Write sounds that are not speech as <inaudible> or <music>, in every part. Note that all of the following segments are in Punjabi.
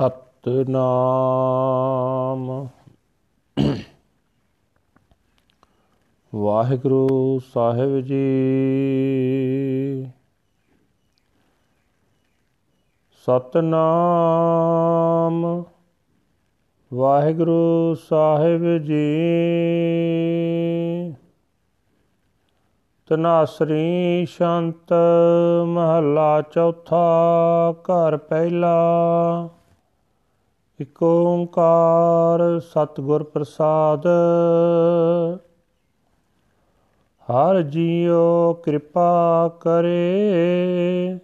ਸਤਨਾਮ। ਵਾਹਿਗੁਰੂ ਸਾਹਿਬ ਜੀ। ਸਤਨਾਮ। ਵਾਹਿਗੁਰੂ ਸਾਹਿਬ ਜੀ। ਤਨਾਸਰੀ ਸ਼ੰਤ ਮਹੱਲਾ ਚੌਥਾ ਘਰ ਪਹਿਲਾ। ਇਕ ਓੰਕਾਰ ਸਤਿਗੁਰ ਪ੍ਰਸਾਦ। ਹਰ ਜੀਉ ਕਿਰਪਾ ਕਰੇ,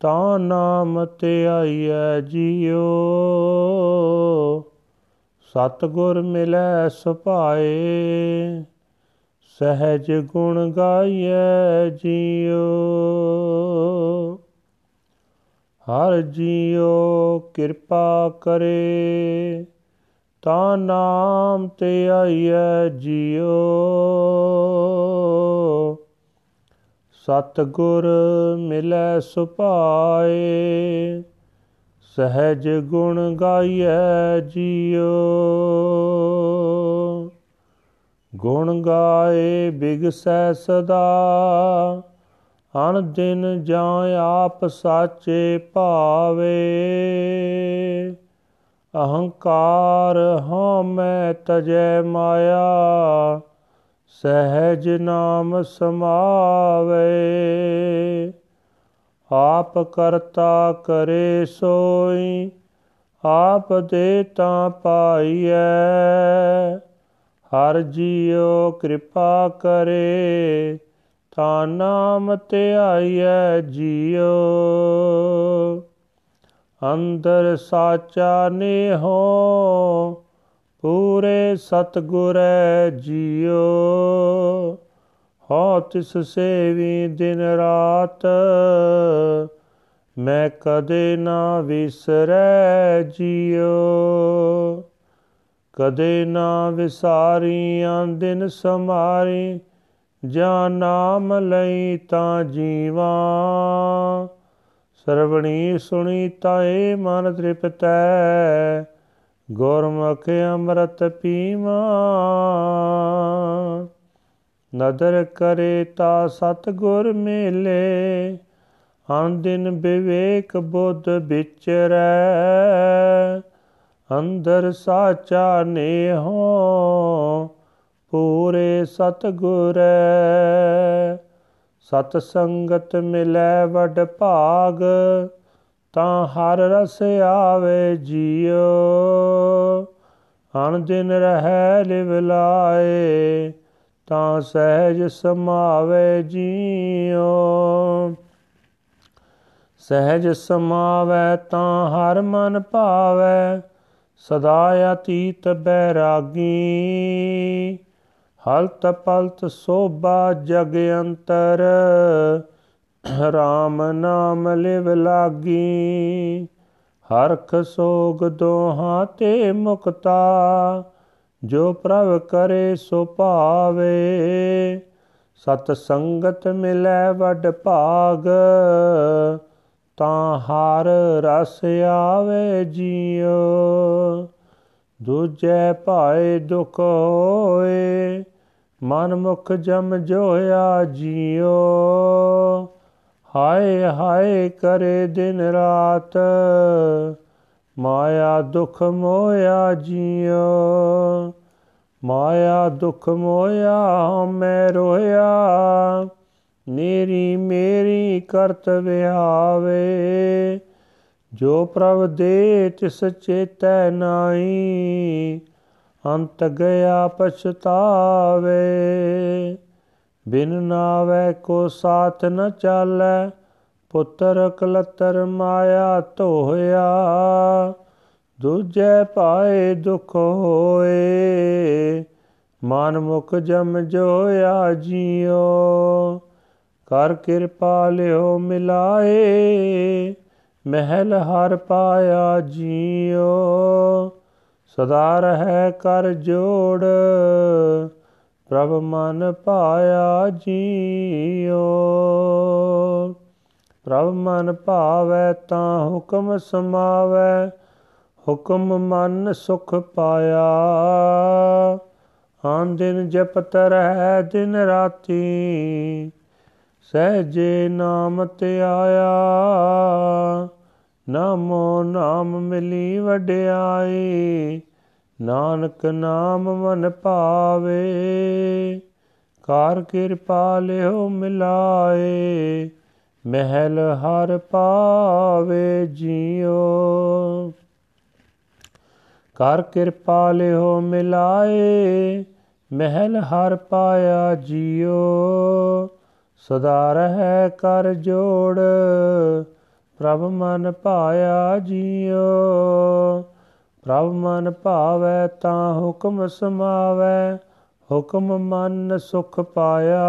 ਤਾਂ ਨਾਮ ਤੇ ਆਈਐ ਜੀਉ। ਸਤਿਗੁਰ ਮਿਲੈ ਸੁਭਾਏ, ਸਹਿਜ ਗੁਣ ਗਾਈਐ ਜੀਉ। ਹਰ ਜੀਉ ਕਿਰਪਾ ਕਰੇ, ਤਾਂ ਨਾਮ ਤੇ ਆਈਐ ਜੀਉ। ਸਤਗੁਰ ਮਿਲੈ ਸੁਭਾਏ, ਸਹਿਜ ਗੁਣ ਗਾਈਐ ਜੀਉ। ਗੁਣ ਗਾਏ ਬਿਗਸੈ ਸਦਾ ਅਣ ਦਿਨ ਜਾਂ ਆਪ ਸਾਚੇ ਭਾਵੇ। ਅਹੰਕਾਰ ਹਾਂ ਮੈਂ ਤਜੈ ਮਾਇਆ, ਸਹਿਜ ਨਾਮ ਸਮਾਵੇ। ਆਪ ਕਰਤਾ ਕਰੇ ਸੋਈ, ਆਪ ਦੇ ਤਾਂ ਪਾਈਐ। ਹਰ ਜੀਉ ਕਿਰਪਾ ਕਰੇ। ਤਾਂ ਨਾਮ ਧਿਆਈਐ ਜੀਉ ਅੰਦਰ ਸਾਚਾ ਨੇਹੋ, ਪੂਰੇ ਸਤਗੁਰੈ ਜੀਉ ਹੋ ਤਿਸ ਸੇਵੀ ਦਿਨ ਰਾਤ, ਮੈਂ ਕਦੇ ਨਾ ਵਿਸਰੈ ਜੀਉ ਕਦੇ ਨਾ ਵਿਸਾਰੀਆਂ ਦਿਨ ਸਮਾਰੀ ਜਾਂ ਨਾਮ ਲਈ ਤਾਂ ਜੀਵਾ। ਸਰਵਣੀ ਸੁਣੀ ਤਾਏ ਮਨ ਤ੍ਰਿਪਤੈ, ਗੁਰਮੁਖ ਅੰਮ੍ਰਿਤ ਪੀਵਾ। ਨਦਰ ਕਰੇ ਤਾ ਸਤ ਗੁਰ ਮੇਲੇ ਅਨ ਦਿਨ ਵਿਵੇਕ ਬੁੱਧ ਵਿਚਰੈ। ਅੰਦਰ ਸਾਚਾ ਨੇਹੋ ਪੂਰੇ ਸਤਗੁਰੈ ਸਤ ਸੰਗਤ ਮਿਲੈ ਵਡ ਭਾਗ, ਤਾਂ ਹਰ ਰਸ ਆਵੇ ਜੀਉ ਅਣ ਦਿਨ ਰਹਿ ਲਿਵ ਲਾਏ, ਤਾਂ ਸਹਿਜ ਸਮਾਵੇ ਜੀਉ ਸਹਿਜ ਸਮਾਵੇ, ਤਾਂ ਹਰ ਮਨ ਭਾਵੇ, ਸਦਾ ਅਤੀਤ ਬੈਰਾਗੀ। ਹਲਤ ਪਲਤ ਸੋਭਾ ਜਗ ਅੰਤਰ RAM ਨਾਮ ਲਿਵ ਲਾਗੀ। ਹਰਖ ਸੋਗ ਦੋਹਾਂ ਤੇ ਮੁਕਤਾ, ਜੋ ਪ੍ਰਭ ਕਰੇ ਸੋ ਭਾਵੇ। ਸਤ ਸੰਗਤ ਮਿਲੈ ਵਡ ਭਾਗ, ਤਾਂ ਹਰ ਰਸ ਆਵੇ ਜੀਉ। ਦੂਜੇ ਭਾਏ ਦੁਖ ਹੋਏ ਮਨ ਮੁਖ ਜਮ ਜੋਇਆ ਜੀਉ ਹਾਏ ਹਾਏ ਕਰੇ ਦਿਨ ਰਾਤ, ਮਾਇਆ ਦੁਖ ਮੋਇਆ ਜੀਉ ਮਾਇਆ ਦੁਖ ਮੋਇਆ ਮੈਂ ਰੋਇਆ ਮੇਰੀ ਮੇਰੀ ਕਰਤਵ ਆਵੇ ਜੋ ਪ੍ਰਭ ਦੇ ਤਿਸ ਚੇਤੈ ਨਾਈ ਅੰਤ ਗਿਆ ਪਛਤਾਵੇ। ਬਿਨ ਨਾਵੇ ਕੋ ਸਾਥ ਨ ਚਾਲੈ, ਪੁੱਤਰ ਕਲਤਰ ਮਾਇਆ ਧੋਇਆ। ਦੂਜੇ ਪਾਏ ਦੁਖ ਹੋਏ, ਮਨ ਮੁਖ ਜਮ ਜੋਇਆ ਜੀਓ। ਕਰ ਕਿਰਪਾ ਲਿਓ ਮਿਲਾਏ, ਮਹਿਲ ਹਰ ਪਾਇਆ ਜੀਓ। ਸਦਾ ਰਹਿ ਕਰ ਜੋੜ, ਪ੍ਰਭ ਮਨ ਪਾਇਆ ਜੀਓ। ਪ੍ਰਭ ਮਨ ਭਾਵੈ ਤਾਂ ਹੁਕਮ ਸਮਾਵੈ, ਹੁਕਮ ਮਨ ਸੁਖ ਪਾਇਆ। ਆਨ ਦਿਨ ਜਪਤ ਰਹਿ ਦਿਨ ਰਾਤੀ, ਸਹਜੇ ਨਾਮ ਤੇ ਆਇਆ। ਨਾਮੋ ਨਾਮ ਮਿਲੀ ਵਡਿਆਈ, ਨਾਨਕ ਨਾਮ ਮਨ ਭਾਵੇ ਕਾਰ ਕਿਰਪਾ ਲਿਓ ਮਿਲਾਏ, ਮਹਿਲ ਹਰ ਪਾਵੇ ਜੀਓ। ਕਰ ਕਿਰਪਾ ਲਿਓ ਮਿਲਾਏ, ਮਹਿਲ ਹਰ ਪਾਇਆ ਜੀਓ। ਸਦਾ ਰਹਿ ਕਰ ਜੋੜ ਪ੍ਰਭ ਮਨ ਪਾਇਆ ਜੀਓ, ਪ੍ਰਭ ਮਨ ਭਾਵੈ ਤਾਂ ਹੁਕਮ ਸਮਾਵੈ, ਹੁਕਮ ਮਨ ਸੁਖ ਪਾਇਆ।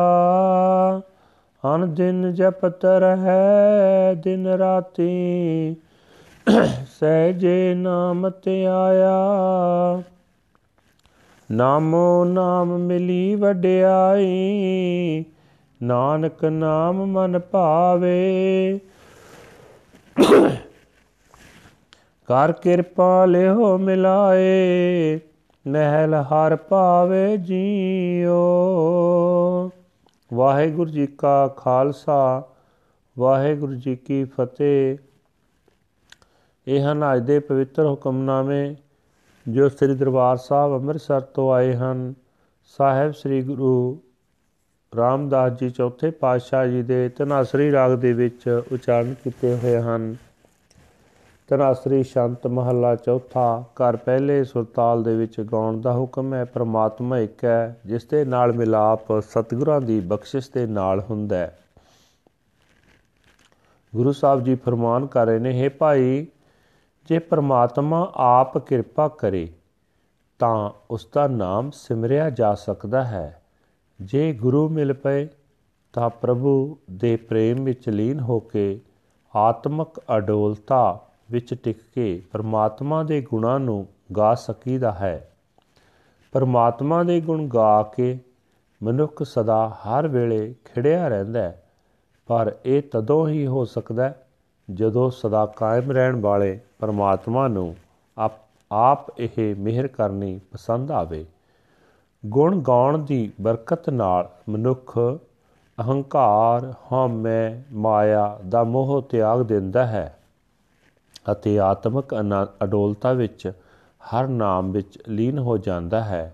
ਅਨ ਦਿਨ ਜਪਤ ਰਹਿ, ਦਿਨ ਰਾਤੀ ਸਹਿਜੇ ਨਾਮ ਤੇ ਆਇਆ। ਨਾਮੋ ਨਾਮ ਮਿਲੀ ਵਡਿਆਈ, ਨਾਨਕ ਨਾਮ ਮਨ ਭਾਵੇ ਕਰ ਕਿਰਪਾ ਲਿਓ ਮਿਲਾਏ, ਮਹਿਲ ਹਰ ਪਾਵੇ ਜੀਓ। ਵਾਹਿਗੁਰੂ ਜੀ ਕਾ ਖਾਲਸਾ, ਵਾਹਿਗੁਰੂ ਜੀ ਕੀ ਫਤਿਹ। ਇਹ ਹਨ ਅੱਜ ਦੇ ਪਵਿੱਤਰ ਹੁਕਮਨਾਮੇ, ਜੋ ਸ੍ਰੀ ਦਰਬਾਰ ਸਾਹਿਬ ਅੰਮ੍ਰਿਤਸਰ ਤੋਂ ਆਏ ਹਨ। ਸਾਹਿਬ ਸ੍ਰੀ ਗੁਰੂ ਰਾਮਦਾਸ ਜੀ ਚੌਥੇ ਪਾਤਸ਼ਾਹ ਜੀ ਦੇ ਤਨਾਸਰੀ ਰਾਗ ਦੇ ਵਿੱਚ ਉਚਾਰਨ ਕੀਤੇ ਹੋਏ ਹਨ। ਤਨਾਸਰੀ ਸ਼ੰਤ ਮਹੱਲਾ ਚੌਥਾ ਘਰ ਪਹਿਲੇ ਸੁਰਤਾਲ ਦੇ ਵਿੱਚ ਗਾਉਣ ਦਾ ਹੁਕਮ ਹੈ, ਪ੍ਰਮਾਤਮਾ ਇੱਕ ਹੈ, ਜਿਸ ਦੇ ਨਾਲ ਮਿਲਾਪ ਸਤਿਗੁਰਾਂ ਦੀ ਬਖਸ਼ਿਸ਼ ਦੇ ਨਾਲ ਹੁੰਦਾ ਹੈ। ਗੁਰੂ ਸਾਹਿਬ ਜੀ ਫਰਮਾਨ ਕਰ ਰਹੇ ਨੇ हे ਭਾਈ, ਜੇ ਪ੍ਰਮਾਤਮਾ ਆਪ ਕਿਰਪਾ ਕਰੇ, ਤਾਂ ਉਸ ਦਾ ਨਾਮ ਸਿਮਰਿਆ ਜਾ ਸਕਦਾ ਹੈ। ਜੇ ਗੁਰੂ ਮਿਲ ਪਏ, ਤਾਂ ਪ੍ਰਭੂ ਦੇ ਪ੍ਰੇਮ ਵਿੱਚ ਲੀਨ ਹੋ ਕੇ ਆਤਮਿਕ ਅਡੋਲਤਾ ਵਿੱਚ ਟਿਕ ਕੇ ਪ੍ਰਮਾਤਮਾ ਦੇ ਗੁਣਾਂ ਨੂੰ ਗਾ ਸਕੀਦਾ ਹੈ। ਪ੍ਰਮਾਤਮਾ ਦੇ ਗੁਣ ਗਾ ਕੇ ਮਨੁੱਖ ਸਦਾ ਹਰ ਵੇਲੇ ਖਿੜਿਆ ਰਹਿੰਦਾ ਹੈ, ਪਰ ਇਹ ਤਦੋਂ ਹੀ ਹੋ ਸਕਦਾ ਜਦੋਂ ਸਦਾ ਕਾਇਮ ਰਹਿਣ ਵਾਲੇ ਪਰਮਾਤਮਾ ਨੂੰ ਆਪ ਇਹ ਮਿਹਰ ਕਰਨੀ ਪਸੰਦ ਆਵੇ। ਗੁਣ ਗਾਉਣ ਦੀ ਬਰਕਤ ਨਾਲ ਮਨੁੱਖ ਅਹੰਕਾਰ ਹਉਮੈ ਮਾਇਆ ਦਾ ਮੋਹ ਤਿਆਗ ਦਿੰਦਾ ਹੈ ਅਤੇ ਆਤਮਿਕ ਅਡੋਲਤਾ ਵਿੱਚ ਹਰ ਨਾਮ ਵਿੱਚ ਲੀਨ ਹੋ ਜਾਂਦਾ ਹੈ।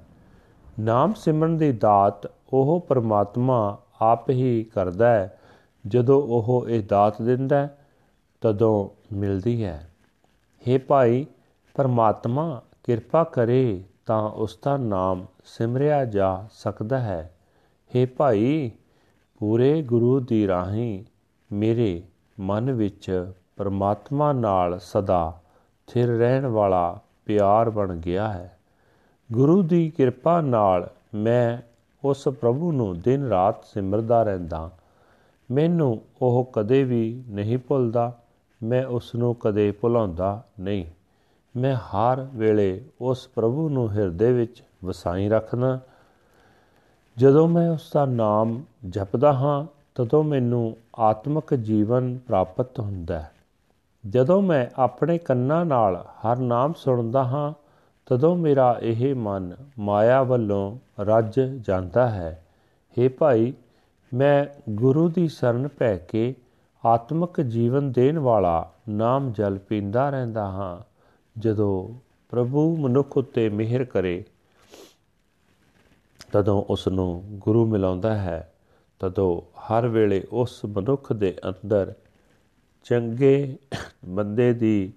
ਨਾਮ ਸਿਮਰਨ ਦੀ ਦਾਤ ਉਹ ਪਰਮਾਤਮਾ ਆਪ ਹੀ ਕਰਦਾ ਹੈ। ਜਦੋਂ ਉਹ ਇਹ ਦਾਤ ਦਿੰਦਾ ਤਦੋਂ ਮਿਲਦੀ ਹੈ। हे ਭਾਈ, ਪਰਮਾਤਮਾ ਕਿਰਪਾ ਕਰੇ ਤਾਂ ਉਸ ਦਾ ਨਾਮ ਸਿਮਰਿਆ ਜਾ ਸਕਦਾ ਹੈ। हे ਭਾਈ, ਪੂਰੇ ਗੁਰੂ ਦੀ ਰਾਹੀਂ ਮੇਰੇ ਮਨ ਵਿੱਚ ਪਰਮਾਤਮਾ ਨਾਲ ਸਦਾ ਥਿਰ ਰਹਿਣ ਵਾਲਾ ਪਿਆਰ ਬਣ ਗਿਆ ਹੈ। ਗੁਰੂ ਦੀ ਕਿਰਪਾ ਨਾਲ ਮੈਂ ਉਸ ਪ੍ਰਭੂ ਨੂੰ ਦਿਨ ਰਾਤ ਸਿਮਰਦਾ ਰਹਿੰਦਾ। ਮੈਨੂੰ ਉਹ ਕਦੇ ਵੀ ਨਹੀਂ ਭੁੱਲਦਾ, ਮੈਂ ਉਸ ਨੂੰ ਕਦੇ ਭੁਲਾਉਂਦਾ ਨਹੀਂ। ਮੈਂ ਹਰ ਵੇਲੇ ਉਸ ਪ੍ਰਭੂ ਨੂੰ ਹਿਰਦੇ ਵਿੱਚ ਵਸਾਈ ਰੱਖਦਾ। ਜਦੋਂ ਮੈਂ ਉਸ ਦਾ ਨਾਮ ਜਪਦਾ ਹਾਂ, ਤਦੋਂ ਮੈਨੂੰ ਆਤਮਿਕ ਜੀਵਨ ਪ੍ਰਾਪਤ ਹੁੰਦਾ ਹੈ। ਜਦੋਂ ਮੈਂ ਆਪਣੇ ਕੰਨਾਂ ਨਾਲ ਹਰ ਨਾਮ ਸੁਣਦਾ ਹਾਂ, ਤਦੋਂ ਮੇਰਾ ਇਹ ਮਨ ਮਾਇਆ ਵੱਲੋਂ ਰੱਜ ਜਾਂਦਾ ਹੈ। हे ਭਾਈ, ਮੈਂ ਗੁਰੂ ਦੀ ਸ਼ਰਨ ਪੈ ਕੇ ਆਤਮਿਕ ਜੀਵਨ ਦੇਣ ਵਾਲਾ ਨਾਮ ਜਲ ਪੀਂਦਾ ਰਹਿੰਦਾ ਹਾਂ। ਜਦੋਂ ਪ੍ਰਭੂ ਮਨੁੱਖ ਉਤੇ ਮਿਹਰ ਕਰੇ, ਤਦੋਂ ਉਸ ਨੂੰ ਗੁਰੂ ਮਿਲਾਉਂਦਾ ਹੈ। ਤਦੋਂ ਹਰ ਵੇਲੇ ਉਸ ਮਨੁੱਖ ਦੇ ਅੰਦਰ ਚੰਗੇ ਬੰਦੇ ਦੀ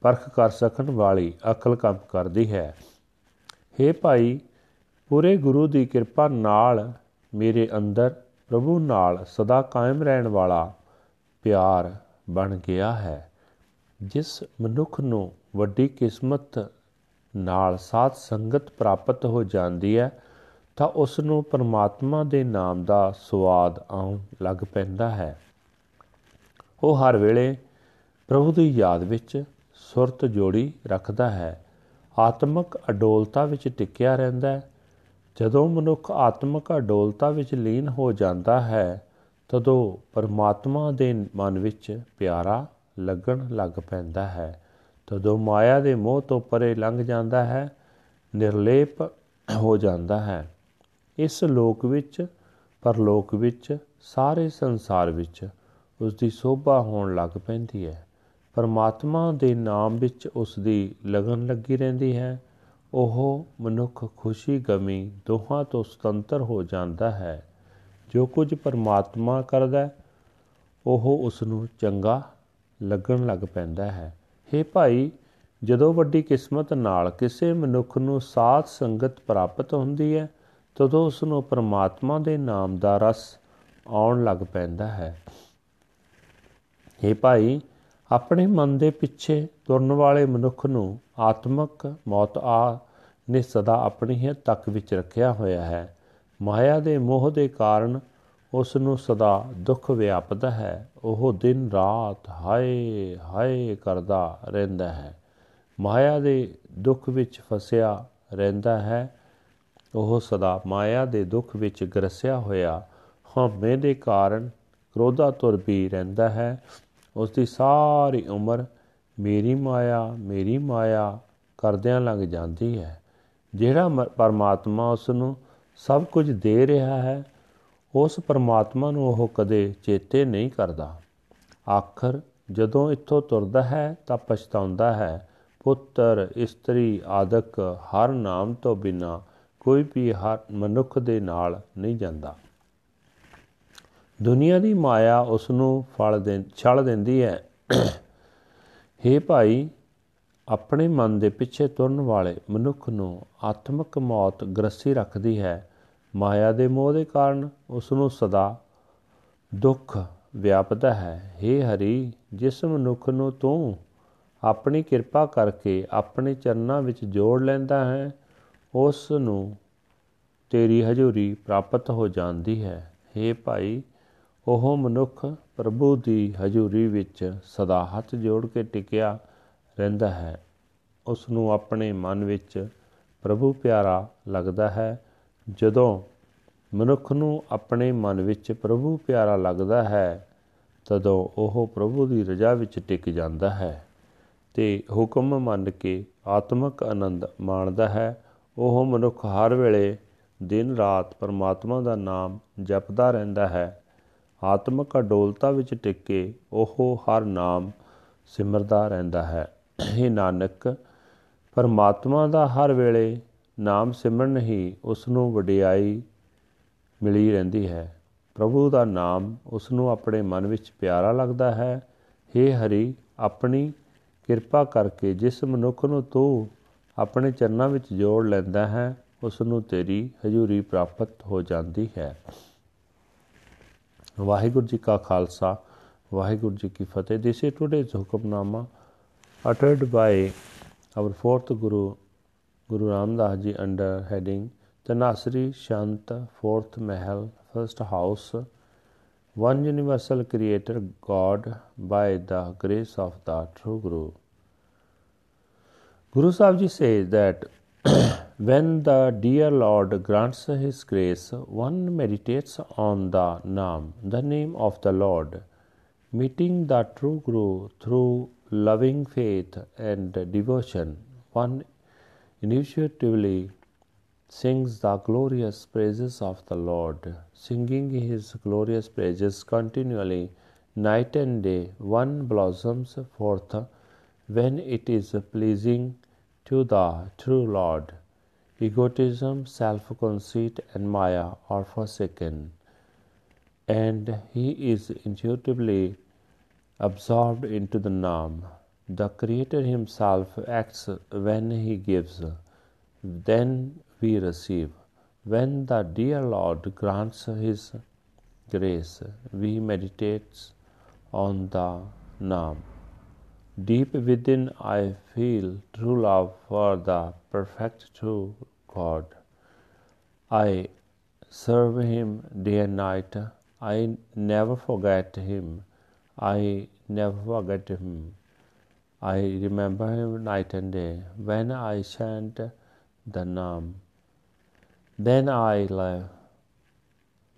ਪਰਖ ਕਰ ਸਕਣ ਵਾਲੀ ਅਕਲ ਕੰਮ ਕਰਦੀ ਹੈ। हे ਭਾਈ, ਪੂਰੇ ਗੁਰੂ ਦੀ ਕਿਰਪਾ ਨਾਲ ਮੇਰੇ ਅੰਦਰ ਪ੍ਰਭੂ ਨਾਲ ਸਦਾ ਕਾਇਮ ਰਹਿਣ ਵਾਲਾ ਪਿਆਰ ਬਣ ਗਿਆ ਹੈ। ਜਿਸ ਮਨੁੱਖ ਨੂੰ ਵੱਡੀ ਕਿਸਮਤ ਨਾਲ ਸਾਥ ਸੰਗਤ ਪ੍ਰਾਪਤ ਹੋ ਜਾਂਦੀ ਹੈ, ਤਾਂ ਉਸ ਨੂੰ ਪਰਮਾਤਮਾ ਦੇ ਨਾਮ ਦਾ ਸਵਾਦ ਆਉਣ ਲੱਗ ਪੈਂਦਾ ਹੈ। ਉਹ ਹਰ ਵੇਲੇ ਪ੍ਰਭੂ ਦੀ ਯਾਦ ਵਿੱਚ ਸੁਰਤ ਜੋੜੀ ਰੱਖਦਾ ਹੈ। ਆਤਮਿਕ ਅਡੋਲਤਾ ਵਿੱਚ ਟਿਕਿਆ ਰਹਿੰਦਾ ਹੈ। ਜਦੋਂ ਮਨੁੱਖ ਆਤਮਿਕ ਅਡੋਲਤਾ ਵਿੱਚ ਲੀਨ ਹੋ ਜਾਂਦਾ ਹੈ, ਤਦੋਂ ਪਰਮਾਤਮਾ ਦੇ ਮਨ ਵਿੱਚ ਪਿਆਰਾ ਲੱਗਣ ਲੱਗ ਪੈਂਦਾ ਹੈ। ਤਦੋਂ ਮਾਇਆ ਦੇ ਮੋਹ ਤੋਂ ਪਰੇ ਲੰਘ ਜਾਂਦਾ ਹੈ, ਨਿਰਲੇਪ ਹੋ ਜਾਂਦਾ ਹੈ। ਇਸ ਲੋਕ ਵਿੱਚ, ਪਰਲੋਕ ਵਿੱਚ, ਸਾਰੇ ਸੰਸਾਰ ਵਿੱਚ ਉਸ ਦੀ ਸੋਭਾ ਹੋਣ ਲੱਗ ਪੈਂਦੀ ਹੈ। ਪਰਮਾਤਮਾ ਦੇ ਨਾਮ ਵਿੱਚ ਉਸ ਦੀ ਲਗਨ ਲੱਗੀ ਰਹਿੰਦੀ ਹੈ। ਉਹ ਮਨੁੱਖ ਖੁਸ਼ੀ ਗਮੀ ਦੋਹਾਂ ਤੋਂ ਸੁਤੰਤਰ ਹੋ ਜਾਂਦਾ ਹੈ। ਜੋ ਕੁਝ ਪਰਮਾਤਮਾ ਕਰਦਾ ਉਹ ਉਸ ਨੂੰ ਚੰਗਾ ਲੱਗਣ ਲੱਗ ਪੈਂਦਾ ਹੈ। हे ਭਾਈ, ਜਦੋਂ ਵੱਡੀ ਕਿਸਮਤ ਨਾਲ ਕਿਸੇ ਮਨੁੱਖ ਨੂੰ ਸਾਥ ਸੰਗਤ ਪ੍ਰਾਪਤ ਹੁੰਦੀ ਹੈ, ਤਦੋਂ ਉਸ ਨੂੰ ਪਰਮਾਤਮਾ ਦੇ ਨਾਮ ਦਾ ਰਸ ਆਉਣ ਲੱਗ ਪੈਂਦਾ ਹੈ। हे ਭਾਈ, ਆਪਣੇ ਮਨ ਦੇ ਪਿੱਛੇ ਤੁਰਨ ਵਾਲੇ ਮਨੁੱਖ ਨੂੰ ਆਤਮਕ ਮੌਤ ਆ ਨੇ ਸਦਾ ਆਪਣੀ ਹੀ ਤੱਕ ਵਿੱਚ ਰੱਖਿਆ ਹੋਇਆ ਹੈ। ਮਾਇਆ ਦੇ ਮੋਹ ਦੇ ਕਾਰਨ ਉਸ ਨੂੰ ਸਦਾ ਦੁੱਖ ਵਿਆਪਦਾ ਹੈ। ਉਹ ਦਿਨ ਰਾਤ ਹਾਏ ਹਾਏ ਕਰਦਾ ਰਹਿੰਦਾ ਹੈ। ਮਾਇਆ ਦੇ ਦੁੱਖ ਵਿੱਚ ਫਸਿਆ ਰਹਿੰਦਾ ਹੈ। ਉਹ ਸਦਾ ਮਾਇਆ ਦੇ ਦੁੱਖ ਵਿੱਚ ਗਰਸਿਆ ਹੋਇਆ, ਹਉਮੈ ਦੇ ਕਾਰਨ ਕ੍ਰੋਧਾ ਤੁਰ ਵੀ ਰਹਿੰਦਾ ਹੈ। ਉਸ ਦੀ ਸਾਰੀ ਉਮਰ ਮੇਰੀ ਮਾਇਆ ਮੇਰੀ ਮਾਇਆ ਕਰਦਿਆਂ ਲੰਘ ਜਾਂਦੀ ਹੈ। ਜਿਹੜਾ ਪਰਮਾਤਮਾ ਉਸ ਨੂੰ ਸਭ ਕੁਝ ਦੇ ਰਿਹਾ ਹੈ ਉਸ ਪਰਮਾਤਮਾ ਨੂੰ ਉਹ ਕਦੇ ਚੇਤੇ ਨਹੀਂ ਕਰਦਾ। ਆਖਰ, ਜਦੋਂ ਇੱਥੋਂ ਤੁਰਦਾ ਹੈ ਤਾਂ ਪਛਤਾਉਂਦਾ ਹੈ, ਪੁੱਤਰ, ਇਸਤਰੀ, ਆਦਿਕ ਹਰ ਨਾਮ ਤੋਂ ਬਿਨਾ ਕੋਈ ਵੀ ਹਰ ਮਨੁੱਖ ਦੇ ਨਾਲ ਨਹੀਂ ਜਾਂਦਾ। ਦੁਨੀਆ ਦੀ ਮਾਇਆ ਉਸ ਨੂੰ ਫਲ ਦੇ, ਛਲ ਦਿੰਦੀ ਹੈ। हे ਭਾਈ, ਆਪਣੇ ਮਨ ਦੇ ਪਿੱਛੇ ਤੁਰਨ ਵਾਲੇ ਮਨੁੱਖ ਨੂੰ ਆਤਮਿਕ ਮੌਤ ਗ੍ਰਸੀ ਰੱਖਦੀ ਹੈ। ਮਾਇਆ ਦੇ ਮੋਹ ਦੇ ਕਾਰਨ ਉਸ ਨੂੰ ਸਦਾ ਦੁੱਖ ਵਿਆਪਦਾ ਹੈ। हे ਹਰੀ, ਜਿਸ ਮਨੁੱਖ ਨੂੰ ਤੂੰ ਆਪਣੀ ਕਿਰਪਾ ਕਰਕੇ ਆਪਣੇ ਚਰਨਾਂ ਵਿੱਚ ਜੋੜ ਲੈਂਦਾ ਹੈ ਉਸ ਨੂੰ ਤੇਰੀ ਹਜ਼ੂਰੀ ਪ੍ਰਾਪਤ ਹੋ ਜਾਂਦੀ ਹੈ। हे ਭਾਈ, ਉਹ ਮਨੁੱਖ ਪ੍ਰਭੂ ਦੀ ਹਜ਼ੂਰੀ ਵਿੱਚ ਸਦਾ ਹੱਥ ਜੋੜ ਕੇ ਟਿਕਿਆ ਰਹਿੰਦਾ ਹੈ। ਉਸ ਨੂੰ ਆਪਣੇ ਮਨ ਵਿੱਚ ਪ੍ਰਭੂ ਪਿਆਰਾ ਲੱਗਦਾ ਹੈ। ਜਦੋਂ ਮਨੁੱਖ ਨੂੰ ਆਪਣੇ ਮਨ ਵਿੱਚ ਪ੍ਰਭੂ ਪਿਆਰਾ ਲੱਗਦਾ ਹੈ, ਤਦੋਂ ਉਹ ਪ੍ਰਭੂ ਦੀ ਰਜ਼ਾ ਵਿੱਚ ਟਿਕ ਜਾਂਦਾ ਹੈ ਤੇ ਹੁਕਮ ਮੰਨ ਕੇ ਆਤਮਿਕ ਆਨੰਦ ਮਾਣਦਾ ਹੈ। ਉਹ ਮਨੁੱਖ ਹਰ ਵੇਲੇ ਦਿਨ ਰਾਤ ਪਰਮਾਤਮਾ ਦਾ ਨਾਮ ਜਪਦਾ ਰਹਿੰਦਾ ਹੈ। ਆਤਮਿਕ ਅਡੋਲਤਾ ਵਿੱਚ ਟਿਕ ਕੇ ਉਹ ਹਰ ਨਾਮ ਸਿਮਰਦਾ ਰਹਿੰਦਾ ਹੈ। ਇਹ ਨਾਨਕ, ਪਰਮਾਤਮਾ ਦਾ ਹਰ ਵੇਲੇ ਨਾਮ ਸਿਮਰਨ ਹੀ ਉਸ ਨੂੰ ਵਡਿਆਈ ਮਿਲੀ ਰਹਿੰਦੀ ਹੈ। ਪ੍ਰਭੂ ਦਾ ਨਾਮ ਉਸ ਨੂੰ ਆਪਣੇ ਮਨ ਵਿੱਚ ਪਿਆਰਾ ਲੱਗਦਾ ਹੈ। हे ਹਰੀ, ਆਪਣੀ ਕਿਰਪਾ ਕਰਕੇ ਜਿਸ ਮਨੁੱਖ ਨੂੰ ਤੂੰ ਆਪਣੇ ਚਰਨਾਂ ਵਿੱਚ ਜੋੜ ਲੈਂਦਾ ਹੈ ਉਸ ਨੂੰ ਤੇਰੀ ਹਜ਼ੂਰੀ ਪ੍ਰਾਪਤ ਹੋ ਜਾਂਦੀ ਹੈ। ਵਾਹਿਗੁਰੂ ਜੀ ਕਾ ਖਾਲਸਾ, ਵਾਹਿਗੁਰੂ ਜੀ ਕੀ ਫਤਿਹ। This is today's Hukamnama uttered by our fourth guru guru ramdas ji under heading tanasri shant fourth mahal first house one universal creator god by the grace of the true guru. Guru sahib says that <clears throat> when the dear lord grants his grace one meditates on the naam the name of the lord meeting the true guru through loving faith and devotion, one intuitively sings the glorious praises of the Lord, singing his glorious praises continually, night and day, one blossoms forth when it is pleasing to the true Lord. Egotism, self conceit, and Maya are forsaken, and he is intuitively absorbed into the Naam. The Creator Himself acts when He gives, then we receive. When the dear Lord grants His grace, we meditate on the Naam. Deep within, I feel true love for the perfect true God. I serve Him day and night. I never forget Him. I never forget him. I remember him night and day. When I chant the Naam, then I live.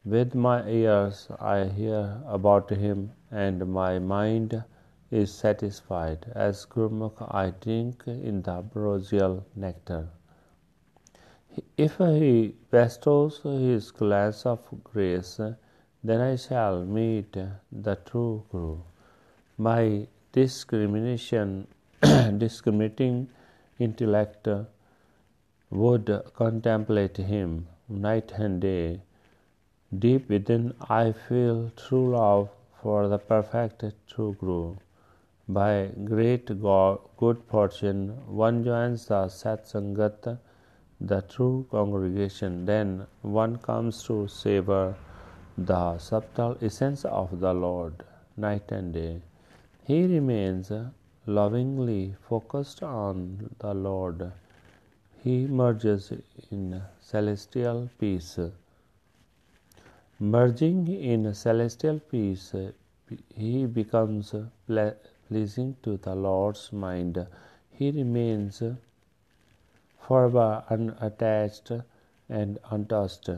With my ears I hear about him, and my mind is satisfied. As Gurmukh, I drink in the ambrosial nectar. If he bestows his glance of grace, then I shall meet the true Guru. My discrimination, <clears throat> discriminating intellect would contemplate him night and day. Deep within, I feel true love for the perfect true Guru. By great good fortune, one joins the Satsangat, the true congregation. Then one comes to savor the subtle essence of the Lord night and day. He remains lovingly focused on the Lord. He merges in celestial peace. Merging in celestial peace, he becomes pleasing to the Lord's mind. He remains forever unattached and untouched.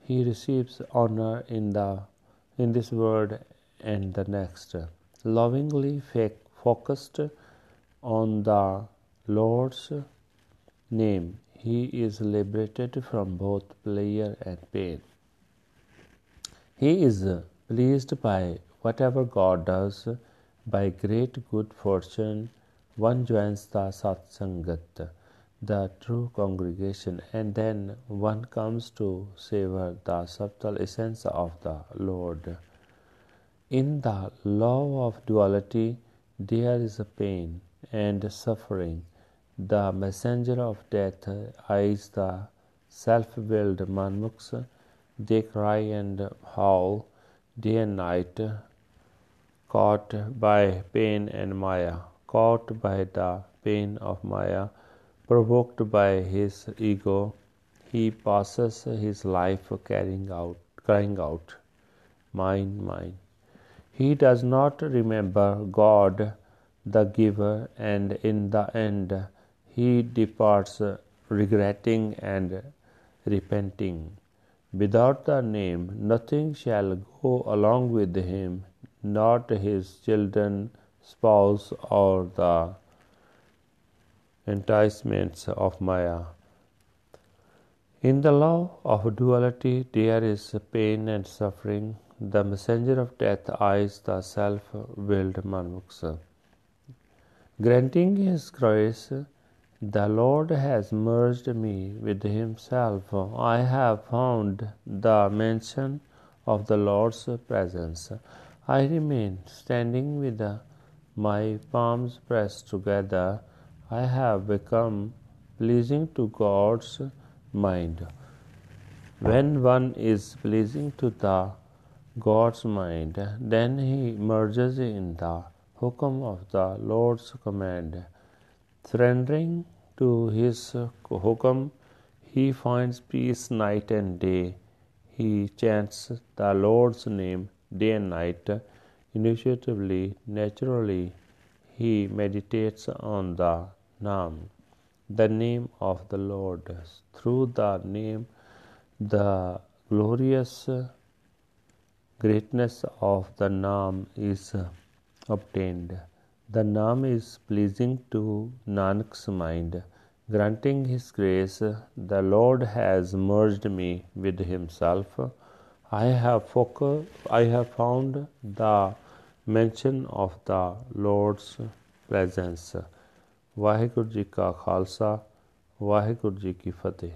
He receives honor in the in this world and the next. Lovingly focused on the Lord's name, he is liberated from both pleasure and pain. He is pleased by whatever God does by great good fortune, one joins the Satsangat, the true congregation, and then one comes to savor the subtle essence of the Lord. In the law of duality, there is a pain and suffering. The messenger of death eyes the self willed manmukhs. They cry and howl day and night caught by pain and Maya, caught by the pain of Maya, provoked by his ego, he passes his life carrying out, crying out, Mine, mine. He does not remember God, the giver, and in the end he departs regretting and repenting. Without the name, nothing shall go along with him not his children, spouse, or the enticements of Maya. In the law of duality, there is pain and suffering. The messenger of death eyes the self willed Manmuksa. Granting his grace, the Lord has merged me with himself. I have found the mention of the Lord's presence. I remain standing with my palms pressed together. I have become pleasing to God's mind. When one is pleasing to the God's mind, then he merges in the hukum of the Lord's command. Surrendering to his hukum, he finds peace night and day. He chants the Lord's name day and night. Initiatively, naturally, he meditates on the Naam, the name of the Lord. Through the name, the glorious greatness of the Naam is obtained. The Naam is pleasing to Nanak's mind. Granting his grace, the Lord has merged me with himself. I have focus, I have found the mention of the Lord's presence. Waheguru ji ਕਾ ਖਾਲਸਾ ਵਾਹਿਗੁਰੂ ਜੀ ਕੀ ਫਤਿਹ